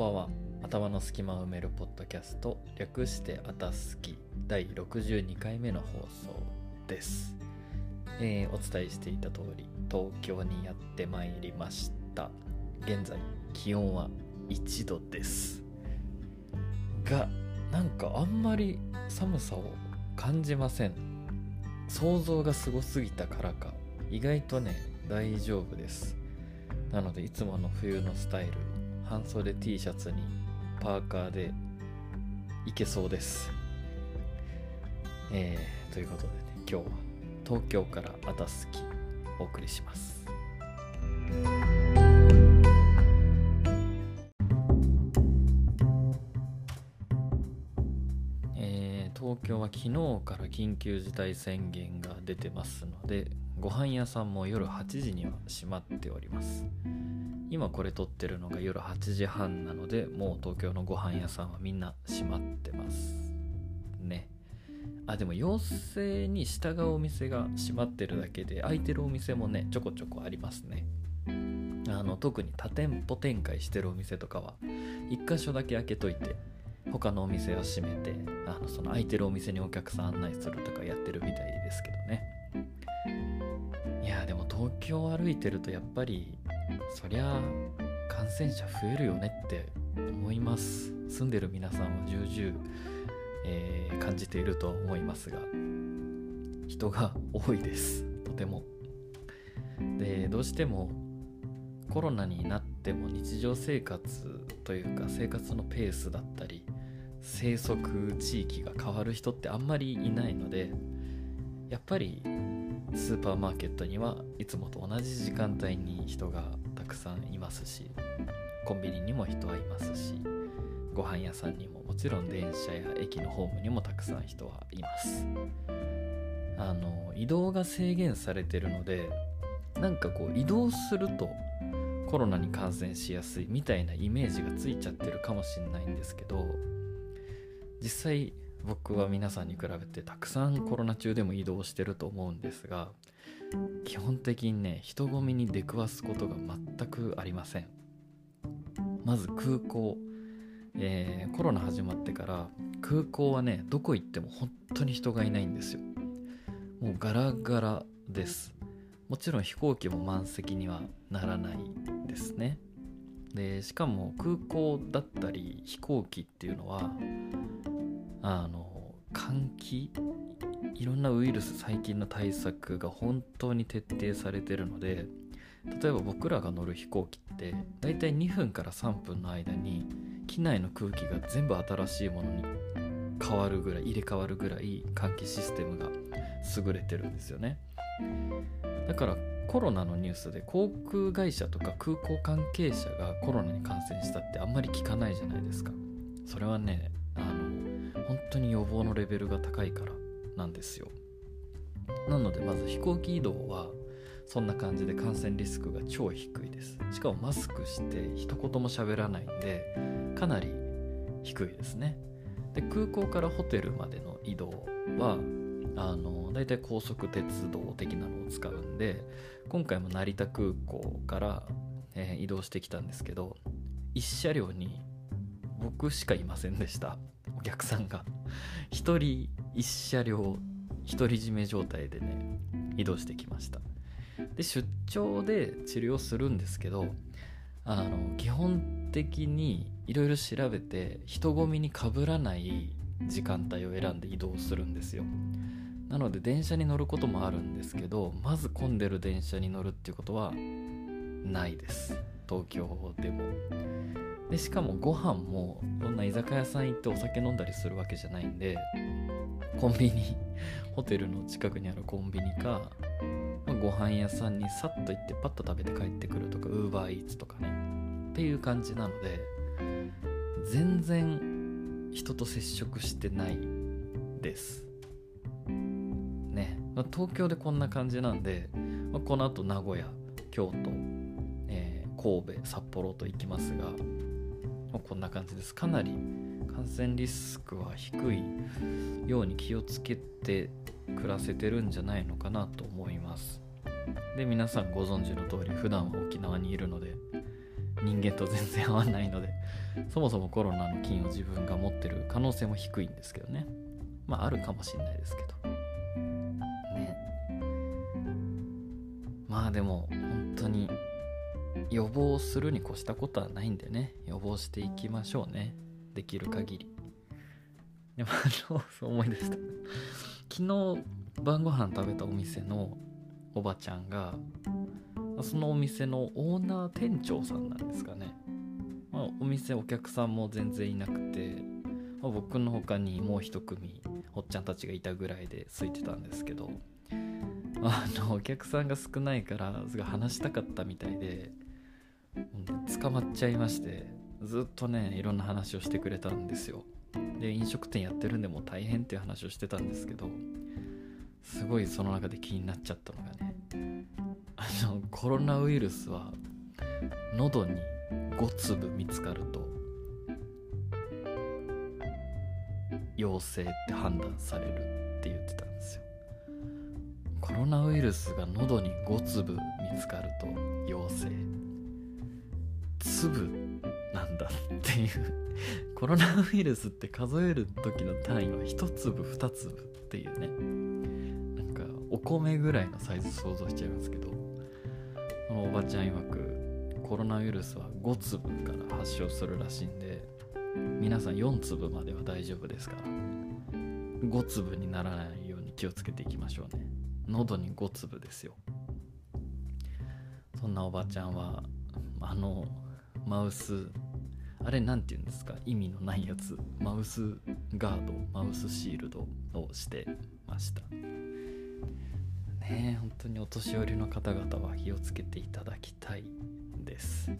ばんは。頭の隙間を埋めるポッドキャスト略してあたすき第62回目の放送です、えーお伝えしていた通り東京にやってまいりました。現在気温は1度です。がなんかあんまり寒さを感じません。想像がすごすぎたからか。意外とね大丈夫です。なのでいつもの冬のスタイル半袖 T シャツにパーカーでいけそうです。えー、ということでね今日は東京からあたすきお送りします。えー東京は昨日から緊急事態宣言が出てますのでご飯屋さんも夜8時には閉まっております。今これ撮ってるのが夜8時半なのでもう東京のご飯屋さんはみんな閉まってます。ね。あでも要請に従うお店が閉まってるだけで空いてるお店もねちょこちょこありますね。あの特に多店舗展開してるお店とかは1箇所だけ開けといて他のお店は閉めてあのその空いてるお店にお客さん案内するとかやってるみたいですけどね。いやでも東京を歩いてるとやっぱりそりゃ感染者増えるよねって思います。住んでる皆さんは重々、えー感じていると思いますが人が多いです。とても。でどうしてもコロナになっても日常生活というか生活のペースだったり生息地域が変わる人ってあんまりいないのでやっぱりスーパーマーケットにはいつもと同じ時間帯に人がたくさんいますしコンビニにも人はいますしご飯屋さんにももちろん電車や駅のホームにもたくさん人はいます。あの移動が制限されてるのでなんかこう移動するとコロナに感染しやすいみたいなイメージがついちゃってるかもしれないんですけど実際僕は皆さんに比べてたくさんコロナ中でも移動してると思うんですが基本的にね人混みに出くわすことが全くありません。まず空港、えーコロナ始まってから空港はねどこ行っても本当に人がいないんですよ。もうガラガラです。もちろん飛行機も満席にはならないですね。でしかも空港だったり飛行機っていうのはあの換気いろんなウイルス細菌の対策が本当に徹底されてるので例えば僕らが乗る飛行機ってだいたい2分から3分の間に機内の空気が全部新しいものに変わるぐらい入れ替わるぐらい換気システムが優れてるんですよね。だからコロナのニュースで航空会社とか空港関係者がコロナに感染したってあんまり聞かないじゃないですか。それはね本当に予防のレベルが高いからなんですよ。なのでまず飛行機移動はそんな感じで感染リスクが超低いです。しかもマスクして一言も喋らないんでかなり低いですね。で空港からホテルまでの移動はあのだいたい高速鉄道的なのを使うんで今回も成田空港から、えー移動してきたんですけど1車両に僕しかいませんでした。お客さんが。1人1車両独り占め状態でね移動してきました。で出張で治療するんですけどあの基本的にいろいろ調べて人混みにかぶらない時間帯を選んで移動するんですよ。なので電車に乗ることもあるんですけどまず混んでる電車に乗るっていうことはないです。東京でも。でしかもご飯もそんな居酒屋さん行ってお酒飲んだりするわけじゃないんでコンビニ ホテルの近くにあるコンビニか、まあご飯屋さんにさっと行ってパッと食べて帰ってくるとかウーバーイーツとかねっていう感じなので全然人と接触してないです。ね、まあ東京でこんな感じなんで、まあこの後名古屋京都、えー神戸札幌と行きますが、こんな感じです。かなり感染リスクは低いように気をつけて暮らせてるんじゃないのかなと思います。で皆さんご存知の通り普段は沖縄にいるので人間と全然合わないのでそもそもコロナの菌を自分が持ってる可能性も低いんですけどね。まああるかもしれないですけど。ね。まあでも本当に予防するに越したことはないんでね。予防していきましょうね。できる限り。でもあのそう思い出した。昨日晩ご飯食べたお店のおばちゃんがそのお店のオーナー店長さんなんですかね、まあ、お店お客さんも全然いなくて、まあ、僕の他にもう一組おっちゃんたちがいたぐらいで空いてたんですけどあのお客さんが少ないからすごい話したかったみたいで捕まっちゃいましてずっとねいろんな話をしてくれたんですよ。で飲食店やってるんでもう大変っていう話をしてたんですけどすごいその中で気になっちゃったのがねあのコロナウイルスは喉に5粒見つかると陽性って判断されるって言ってたんですよ。コロナウイルスが喉に5粒見つかると陽性。粒なんだっていう。コロナウイルスって数える時の単位は1粒2粒っていうね。なんかお米ぐらいのサイズ想像しちゃいますけど。そのおばちゃん曰くコロナウイルスは5粒から発症するらしいんで皆さん4粒までは大丈夫ですから。5粒にならないように気をつけていきましょうね。喉に5粒ですよ。そんなおばちゃんはあのマウス。あれ何て言うんですか？意味のないやつ。マウスガードマウスシールドをしてました。ね本当にお年寄りの方々は気をつけていただきたいです。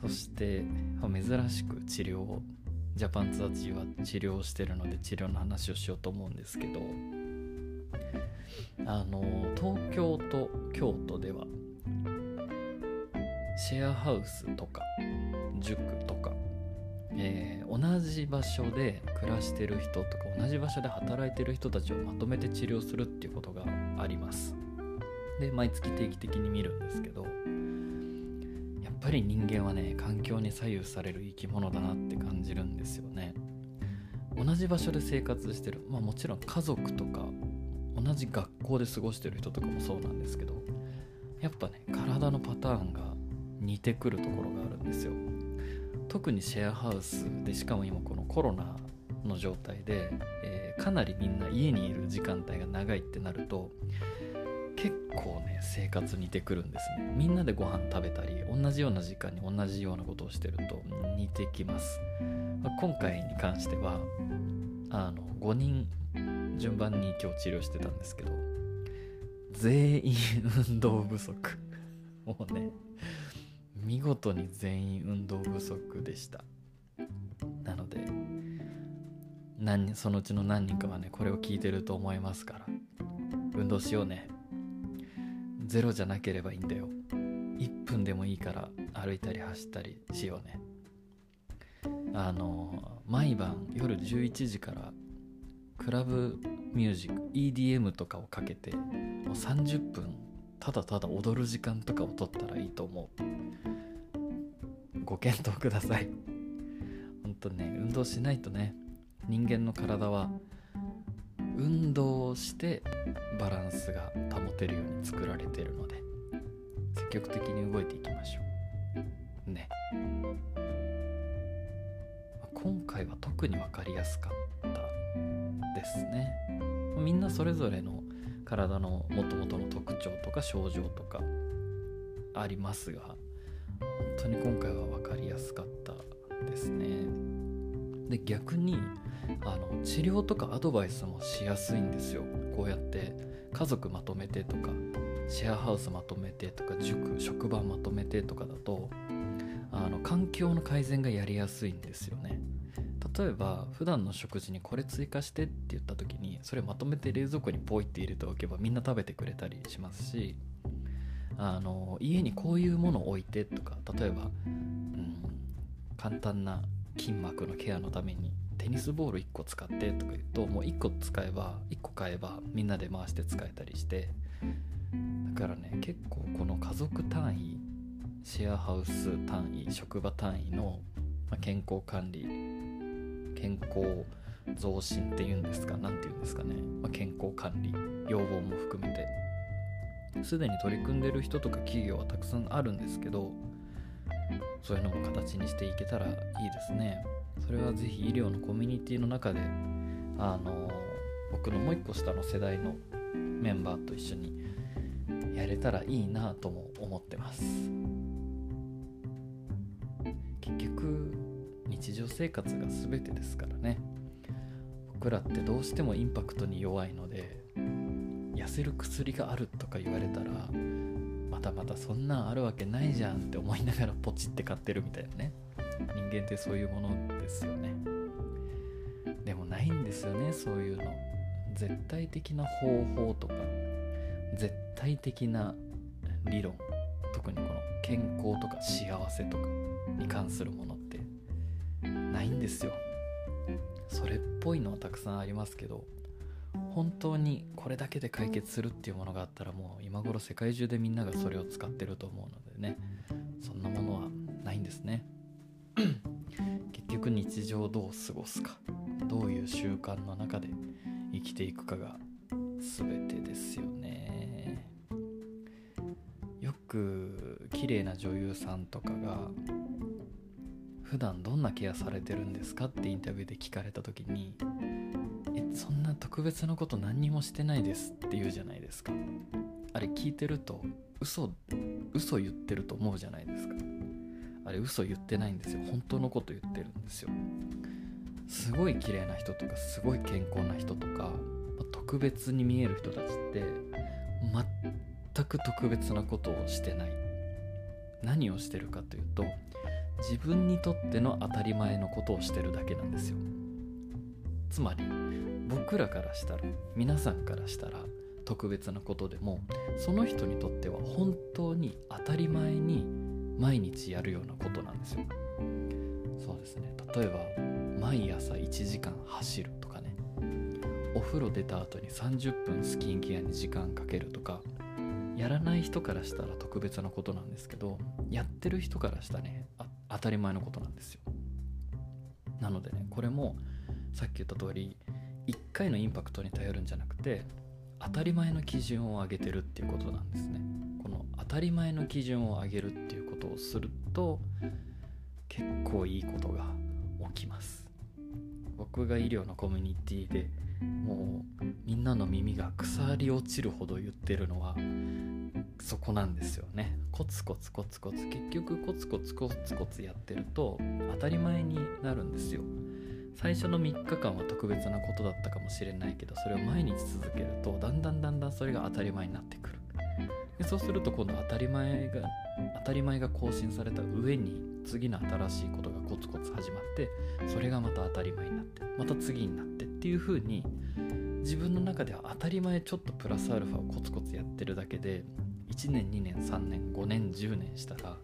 そして珍しく治療を。ジャパンツアーチは治療してるので治療の話をしようと思うんですけど。あの東京と京都ではシェアハウスとか塾とか、えー、同じ場所で暮らしてる人とか同じ場所で働いてる人たちをまとめて治療するっていうことがあります。で毎月定期的に見るんですけどやっぱり人間はね環境に左右される生き物だなって感じるんですよね。同じ場所で生活してるまあもちろん家族とか同じ学校で過ごしてる人とかもそうなんですけどやっぱね体のパターンが似てくるところがあるんですよ。特にシェアハウスでしかも今このコロナの状態で、えー、かなりみんな家にいる時間帯が長いってなると結構ね生活似てくるんですね。みんなでご飯食べたり同じような時間に同じようなことをしてると似てきます、まあ、今回に関してはあの5人順番に今日治療してたんですけど全員運動不足。もうね見事に全員運動不足でした。なので何そのうちの何人かはねこれを聞いてると思いますから。運動しようね。ゼロじゃなければいいんだよ。1分でもいいから歩いたり走ったりしようね。あの毎晩夜11時からクラブミュージック EDM とかをかけてもう30分ただただ踊る時間とかを取ったらいいと思う。ご検討ください。本当ね運動しないとね人間の体は運動をしてバランスが保てるように作られているので積極的に動いていきましょう。ね。今回は特に分かりやすかったですね。みんなそれぞれの体のもともとの特徴とか症状とかありますが本当に今回は分かりやすかったですね。で逆にあの治療とかアドバイスもしやすいんですよ。こうやって家族まとめてとかシェアハウスまとめてとか塾職場まとめてとかだとあの環境の改善がやりやすいんですよね。例えば普段の食事にこれ追加してって言った時にそれをまとめて冷蔵庫にポイって入れておけばみんな食べてくれたりしますしあの家にこういうものを置いてとか例えば、うん、簡単な筋膜のケアのためにテニスボール1個使ってとか言うともう1個使えば1個買えばみんなで回して使えたりしてだからね結構この家族単位シェアハウス単位職場単位の、健康管理健康増進っていうんですか何て言うんですかね、まあ、健康管理要望も含めて。すでに取り組んでる人とか企業はたくさんあるんですけどそういうのも形にしていけたらいいですね。それはぜひ医療のコミュニティの中であの僕のもう一個下の世代のメンバーと一緒にやれたらいいなとも思ってます。結局日常生活が全てですからね。僕らってどうしてもインパクトに弱いので痩せる薬があるとか言われたらまたまたそんなんあるわけないじゃんって思いながらポチって買ってるみたいなね。人間ってそういうものですよね。でもないんですよねそういうの。絶対的な方法とか絶対的な理論。特にこの健康とか幸せとかに関するものってないんですよ。それっぽいのはたくさんありますけど本当にこれだけで解決するっていうものがあったらもう今頃世界中でみんながそれを使ってると思うのでねそんなものはないんですね。結局日常をどう過ごすかどういう習慣の中で生きていくかが全てですよね。よく綺麗な女優さんとかが普段どんなケアされてるんですかってインタビューで聞かれた時にえそんな特別なこと何にもしてないですって言うじゃないですか。あれ聞いてると嘘嘘言ってると思うじゃないですか。あれ嘘言ってないんですよ。本当のこと言ってるんですよ。すごい綺麗な人とかすごい健康な人とか特別に見える人たちって全く特別なことをしてない。何をしてるかというと自分にとっての当たり前のことをしてるだけなんですよ。つまり僕らからしたら皆さんからしたら特別なことでもその人にとっては本当に当たり前に毎日やるようなことなんですよ。そうですね。例えば毎朝1時間走るとかね。お風呂出た後に30分スキンケアに時間かけるとかやらない人からしたら特別なことなんですけどやってる人からしたらね当たり前のことなんですよ。なのでねこれもさっき言った通り1回のインパクトに頼るんじゃなくて当たり前の基準を上げてるっていうことなんですね。この当たり前の基準を上げるっていうことをすると結構いいことが起きます。僕が医療のコミュニティでもうみんなの耳が腐り落ちるほど言ってるのはそこなんですよね。コツコツコツコツ結局コツコツコツコツやってると当たり前になるんですよ。最初の3日間は特別なことだったかもしれないけどそれを毎日続けるとだんだんだんだんそれが当たり前になってくる。でそうすると今度当たり前が当たり前が更新された上に次の新しいことがコツコツ始まってそれがまた当たり前になってまた次になってっていう風に自分の中では当たり前ちょっとプラスアルファをコツコツやってるだけで1年2年3年5年10年したら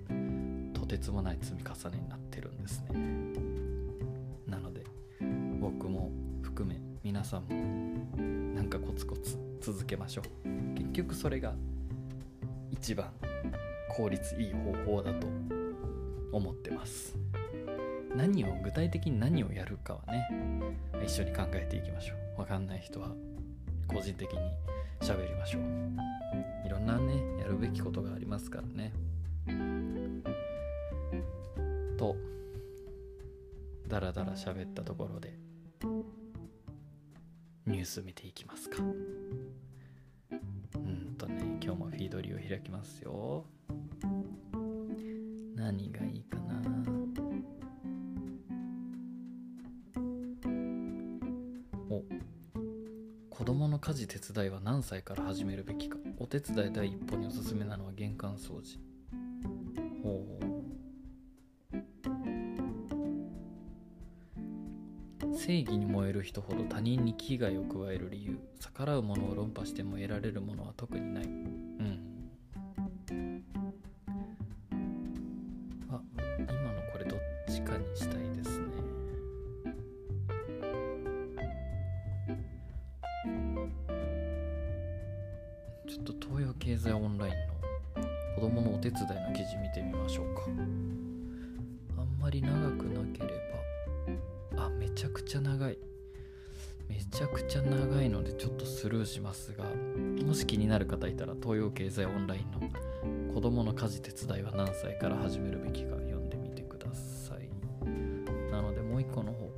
とてつもない積み重ねになってるんですね。なので僕も含め皆さんもなんかコツコツ続けましょう。結局それが一番効率いい方法だと思ってます。何を具体的に何をやるかはね一緒に考えていきましょう。わかんない人は個人的に喋りましょう。いろんなねやるべきことがありますからね。とだらだら喋ったところでニュース見ていきますか。うんとね今日もフィードリーを開きますよ。何がいいかな？お子供の家事手伝いは何歳から始めるべきか？お手伝い第一歩におすすめなのは玄関掃除。ほう正義に燃える人ほど他人に危害を加える理由。逆らうものを論破しても得られるものは特にない。うん。伝いは何歳から始めるべきか読んでみてください。なのでもう一個の方。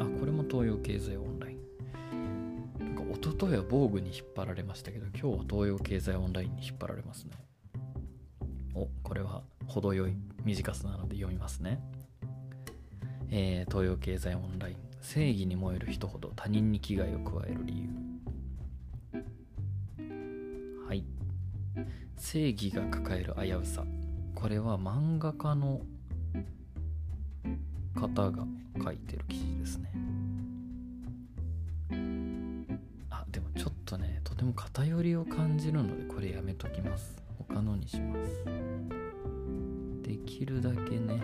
あこれも東洋経済オンライン。なんか一昨日は防具に引っ張られましたけど今日は東洋経済オンラインに引っ張られますね。おこれは程よい短さなので読みますね。えー、東洋経済オンライン。正義に燃える人ほど他人に危害を加える理由。はい。正義が抱える危うさ。これは漫画家の方が書いてる記事ですね。あでもちょっとねとても偏りを感じるのでこれやめときます。他のにします。できるだけね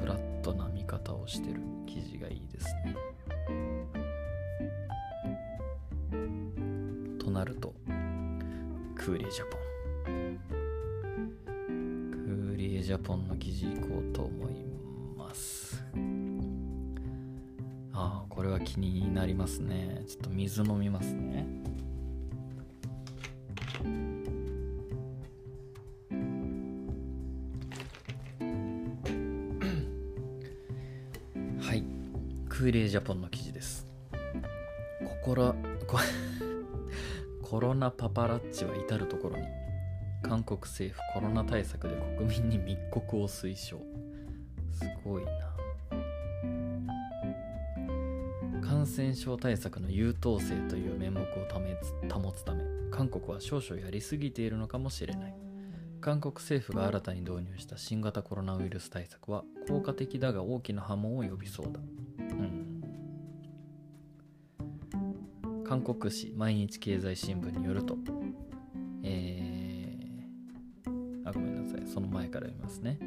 フラットな見方をしてる記事がいいですね。となるとクーリエジャポン。ジャポンの記事いこうと思います。ああこれは気になりますね。ちょっと水飲みますね。クーリージャポンの記事です。心 コロナパパラッチは至る所に。韓国政府コロナ対策で国民に密告を推奨。すごいな。感染症対策の優等生という面目を保つため韓国は少々やりすぎているのかもしれない。韓国政府が新たに導入した新型コロナウイルス対策は効果的だが大きな波紋を呼びそうだ。うん。韓国紙毎日経済新聞によると、その前から読みますね。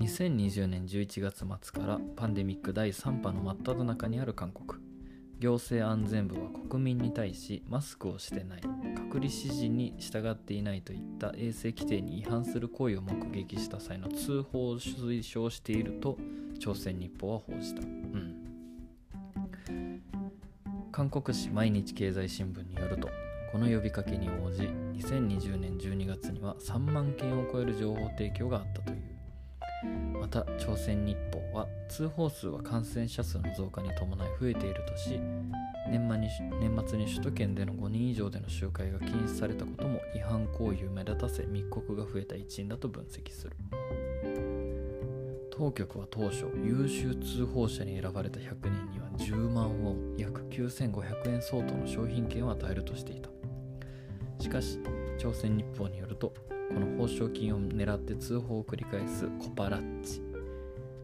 2020年11月末からパンデミック第3波の真っ只中にある韓国。行政安全部は国民に対しマスクをしてない隔離指示に従っていないといった衛生規定に違反する行為を目撃した際の通報を推奨していると朝鮮日報は報じた。うん韓国紙毎日経済新聞によるとこの呼びかけに応じ2020年12月には3万件を超える情報提供があったという。また朝鮮日報は通報数は感染者数の増加に伴い増えているとし年末に年末に首都圏での5人以上での集会が禁止されたことも違反行為を目立たせ密告が増えた一因だと分析する。当局は当初優秀通報者に選ばれた100人には10万ウォン約9500円相当の商品券を与えるとしていた。しかし朝鮮日報によるとこの報奨金を狙って通報を繰り返すコパラッチ。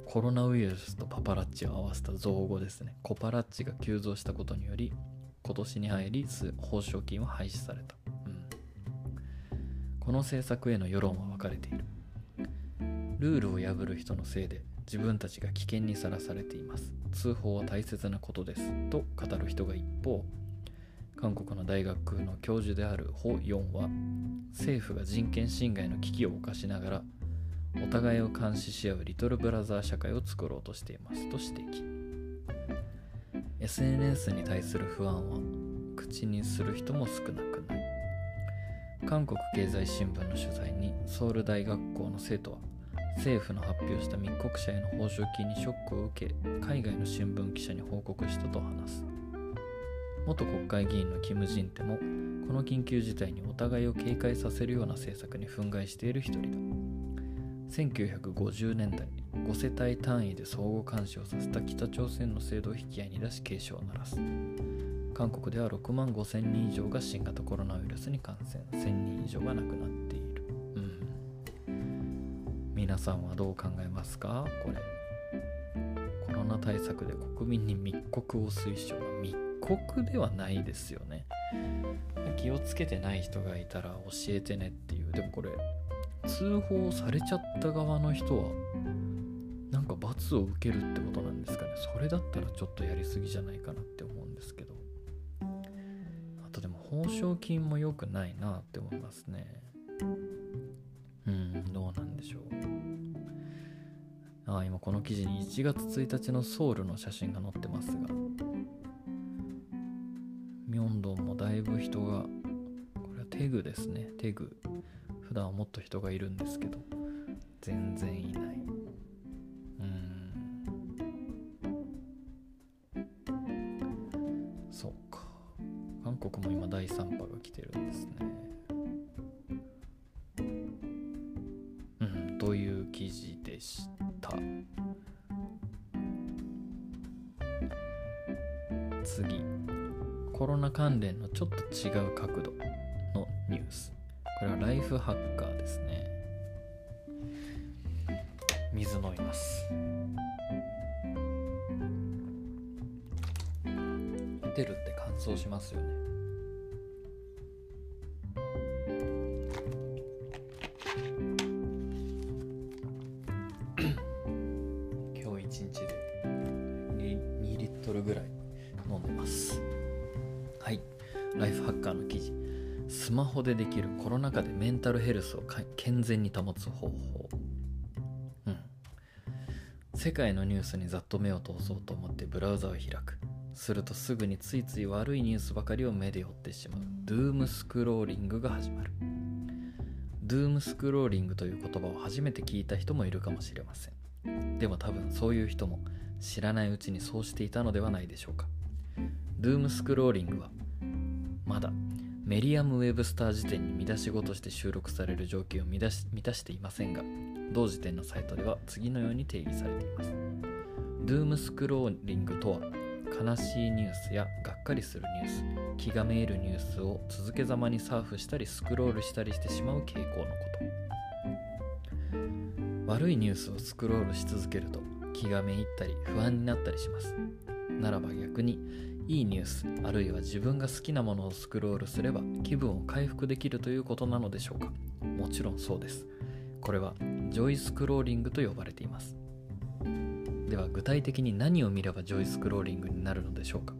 コロナウイルスとパパラッチを合わせた造語ですね。コパラッチが急増したことにより今年に入り報奨金は廃止された、うん、この政策への世論は分かれている。ルールを破る人のせいで自分たちが危険にさらされています。通報は大切なことです。と語る人が一方韓国の大学の教授であるホ・ヨンは政府が人権侵害の危機を冒しながらお互いを監視し合うリトルブラザー社会を作ろうとしていますと指摘。SNS に対する不安は口にする人も少なくない。韓国経済新聞の取材にソウル大学校の生徒は政府の発表した密告者への報奨金にショックを受け海外の新聞記者に報告したと話す。元国会議員のキム・ジンテもこの緊急事態にお互いを警戒させるような政策に憤慨している一人だ。1950年代5世帯単位で相互監視をさせた北朝鮮の制度を引き合いに出し警鐘を鳴らす。韓国では6万5千人以上が新型コロナウイルスに感染。1000人以上が亡くなっている。うん。皆さんはどう考えますか？これ。コロナ対策で国民に密告を推奨。が3酷ではないですよね。気をつけてない人がいたら教えてねっていう。でもこれ通報されちゃった側の人はなんか罰を受けるってことなんですかね。それだったらちょっとやりすぎじゃないかなって思うんですけど。あとでも報奨金も良くないなって思いますね。うんどうなんでしょう。あ今この記事に1月1日のソウルの写真が載ってますが。ミョンドンもだいぶ人がこれはテグですね。テグ。普段はもっと人がいるんですけど全然いない。うん。そうか。韓国も今第3波が来てるんですね。うん。という記事でした。次。コロナ関連のちょっと違う角度のニュース。これはライフハッカーですね。水飲みます。ホテルって乾燥しますよね。コロナ禍でメンタルヘルスを健全に保つ方法。うん。世界のニュースにざっと目を通そうと思ってブラウザを開く。するとすぐについつい悪いニュースばかりを目で追ってしまう。ドゥームスクローリングが始まる。ドゥームスクローリングという言葉を初めて聞いた人もいるかもしれません。でも多分そういう人も知らないうちにそうしていたのではないでしょうか。ドゥームスクローリングはまだメリアム・ウェブスター辞典に見出し語として収録される条件を満たし満たしていませんが同時点のサイトでは次のように定義されています。ドゥームスクローリングとは悲しいニュースやがっかりするニュース気がめいるニュースを続けざまにサーフしたりスクロールしたりしてしまう傾向のこと。悪いニュースをスクロールし続けると気がめいったり不安になったりします。ならば逆にいいニュースあるいは自分が好きなものをスクロールすれば気分を回復できるということなのでしょうか？もちろんそうです。これはジョイスクローリングと呼ばれています。では具体的に何を見ればジョイスクローリングになるのでしょうか？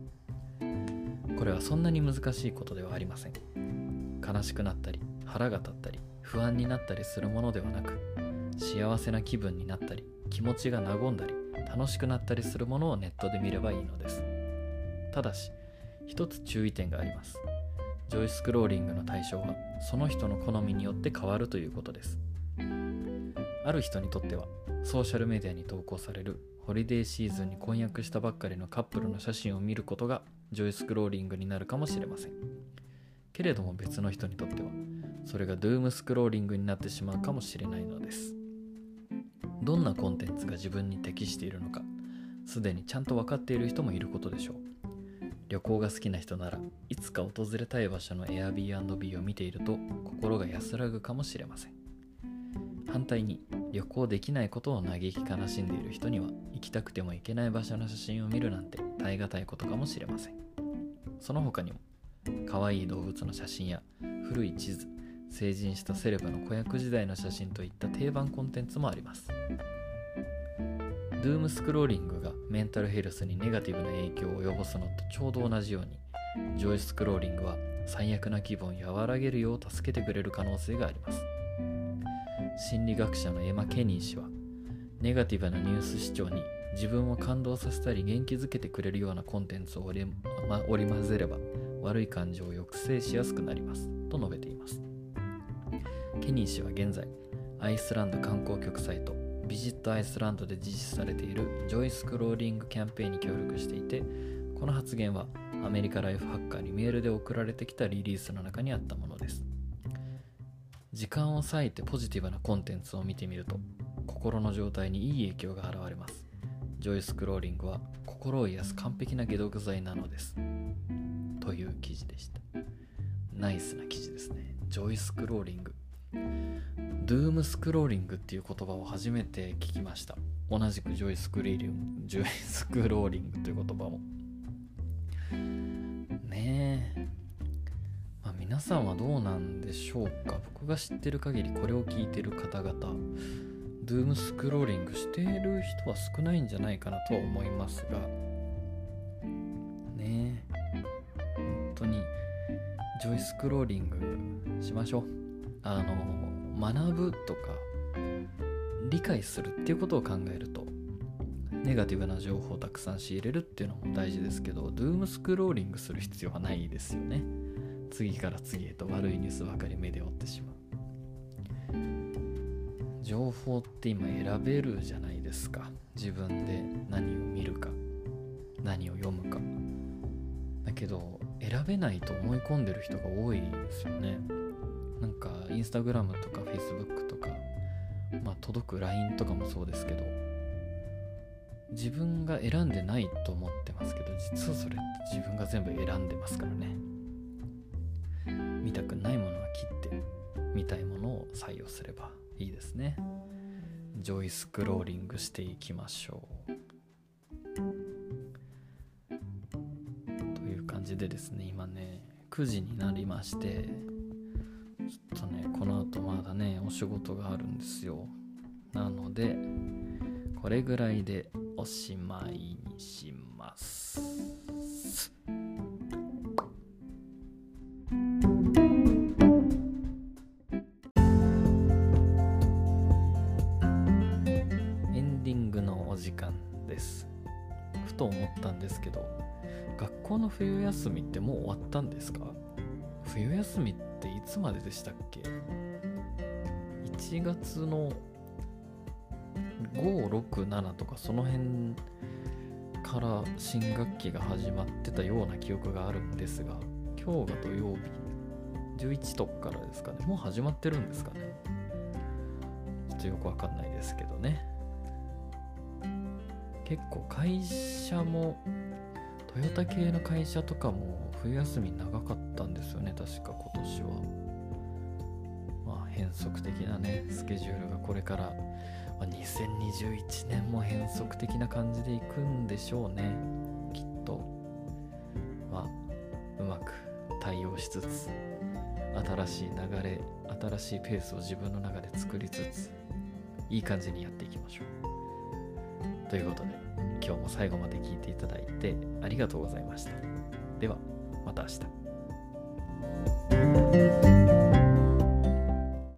これはそんなに難しいことではありません。悲しくなったり腹が立ったり不安になったりするものではなく幸せな気分になったり気持ちが和んだり楽しくなったりするものをネットで見ればいいのです。ただし一つ注意点があります。ジョイスクローリングの対象はその人の好みによって変わるということです。ある人にとってはソーシャルメディアに投稿されるホリデーシーズンに婚約したばっかりのカップルの写真を見ることがジョイスクローリングになるかもしれません。けれども別の人にとってはそれがドゥームスクローリングになってしまうかもしれないのです。どんなコンテンツが自分に適しているのかすでにちゃんと分かっている人もいることでしょう。旅行が好きな人ならいつか訪れたい場所の Airbnb を見ていると心が安らぐかもしれません。反対に旅行できないことを嘆き悲しんでいる人には行きたくても行けない場所の写真を見るなんて耐え難いことかもしれません。その他にも可愛い動物の写真や古い地図成人したセレブの子役時代の写真といった定番コンテンツもあります。ドゥームスクローリングがメンタルヘルスにネガティブな影響を及ぼすのとちょうど同じようにジョイスクローリングは最悪な気分を和らげるよう助けてくれる可能性があります。心理学者のエマ・ケニー氏はネガティブなニュース視聴に自分を感動させたり元気づけてくれるようなコンテンツを織り,、ま、織り交ぜれば悪い感情を抑制しやすくなります。と述べています。ケニー氏は現在アイスランド観光局サイトビジットアイスランドで実施されているジョイスクローリングキャンペーンに協力していてこの発言はアメリカライフハッカーにメールで送られてきたリリースの中にあったものです。時間を割いてポジティブなコンテンツを見てみると心の状態にいい影響が現れます。ジョイスクローリングは心を癒す完璧な解毒剤なのです。という記事でした。ナイスな記事ですね。ジョイスクローリング。ドゥームスクローリングっていう言葉を初めて聞きました。同じくジョイスクリリンジョイスクローリングという言葉も。ねえ。まあ皆さんはどうなんでしょうか？僕が知ってる限りこれを聞いてる方々ドゥームスクローリングしている人は少ないんじゃないかなとは思いますが。ねえ。本当にジョイスクローリングしましょう。あの学ぶとか理解するっていうことを考えるとネガティブな情報をたくさん仕入れるっていうのも大事ですけどドゥームスクローリングする必要はないですよね。次から次へと悪いニュースばかり目で追ってしまう。情報って今選べるじゃないですか。自分で何を見るか何を読むか。だけど選べないと思い込んでる人が多いですよね。なんかインスタグラムとかフェイスブックとかまあ届く LINE とかもそうですけど自分が選んでないと思ってますけど実はそれって自分が全部選んでますからね。見たくないものは切って見たいものを採用すればいいですね。ジョイスクローリングしていきましょう。という感じでですね今ね9時になりましてねこの後まだねお仕事があるんですよ。なのでこれぐらいでおしまいにします。エンディングのお時間です。ふと思ったんですけど学校の冬休みってもう終わったんですか？冬休みっていつまででしたっけ？1月の567とかその辺から新学期が始まってたような記憶があるんですが今日が土曜日。11とかからですかね。もう始まってるんですかね。ちょっとよくわかんないですけどね。結構会社もトヨタ系の会社とかも冬休み長かったんですよね確か今年は。変則的なねスケジュールがこれから、ま、2021年も変則的な感じでいくんでしょうね。きっと。まあうまく対応しつつ新しい流れ新しいペースを自分の中で作りつついい感じにやっていきましょう。ということで今日も最後まで聞いていただいてありがとうございました。ではまた明日。